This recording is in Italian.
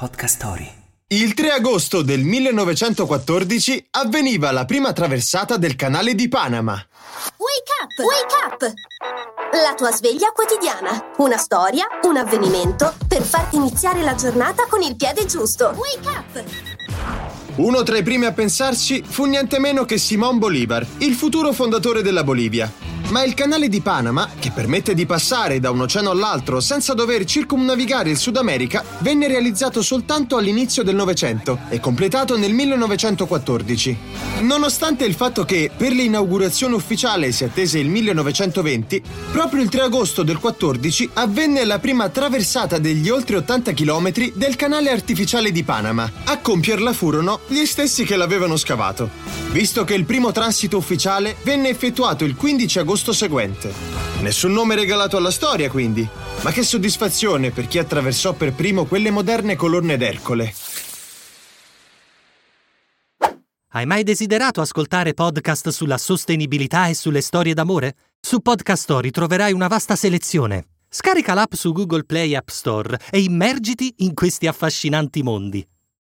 Podcast Story. Il 3 agosto del 1914 avveniva la prima traversata del canale di Panama. Wake up! Wake up! La tua sveglia quotidiana. Una storia, un avvenimento per farti iniziare la giornata con il piede giusto. Wake up! Uno tra i primi a pensarci fu niente meno che Simón Bolívar, il futuro fondatore della Bolivia. Ma il canale di Panama, che permette di passare da un oceano all'altro senza dover circumnavigare il Sud America, venne realizzato soltanto all'inizio del Novecento e completato nel 1914. Nonostante il fatto che per l'inaugurazione ufficiale si attese il 1920, proprio il 3 agosto del 14 avvenne la prima traversata degli oltre 80 km del canale artificiale di Panama. A compierla furono gli stessi che l'avevano scavato, visto che il primo transito ufficiale venne effettuato il 15 agosto seguente. Nessun nome regalato alla storia, quindi. Ma che soddisfazione per chi attraversò per primo quelle moderne colonne d'Ercole. Hai mai desiderato ascoltare podcast sulla sostenibilità e sulle storie d'amore? Su Podcast Story troverai una vasta selezione. Scarica l'app su Google Play App Store e immergiti in questi affascinanti mondi.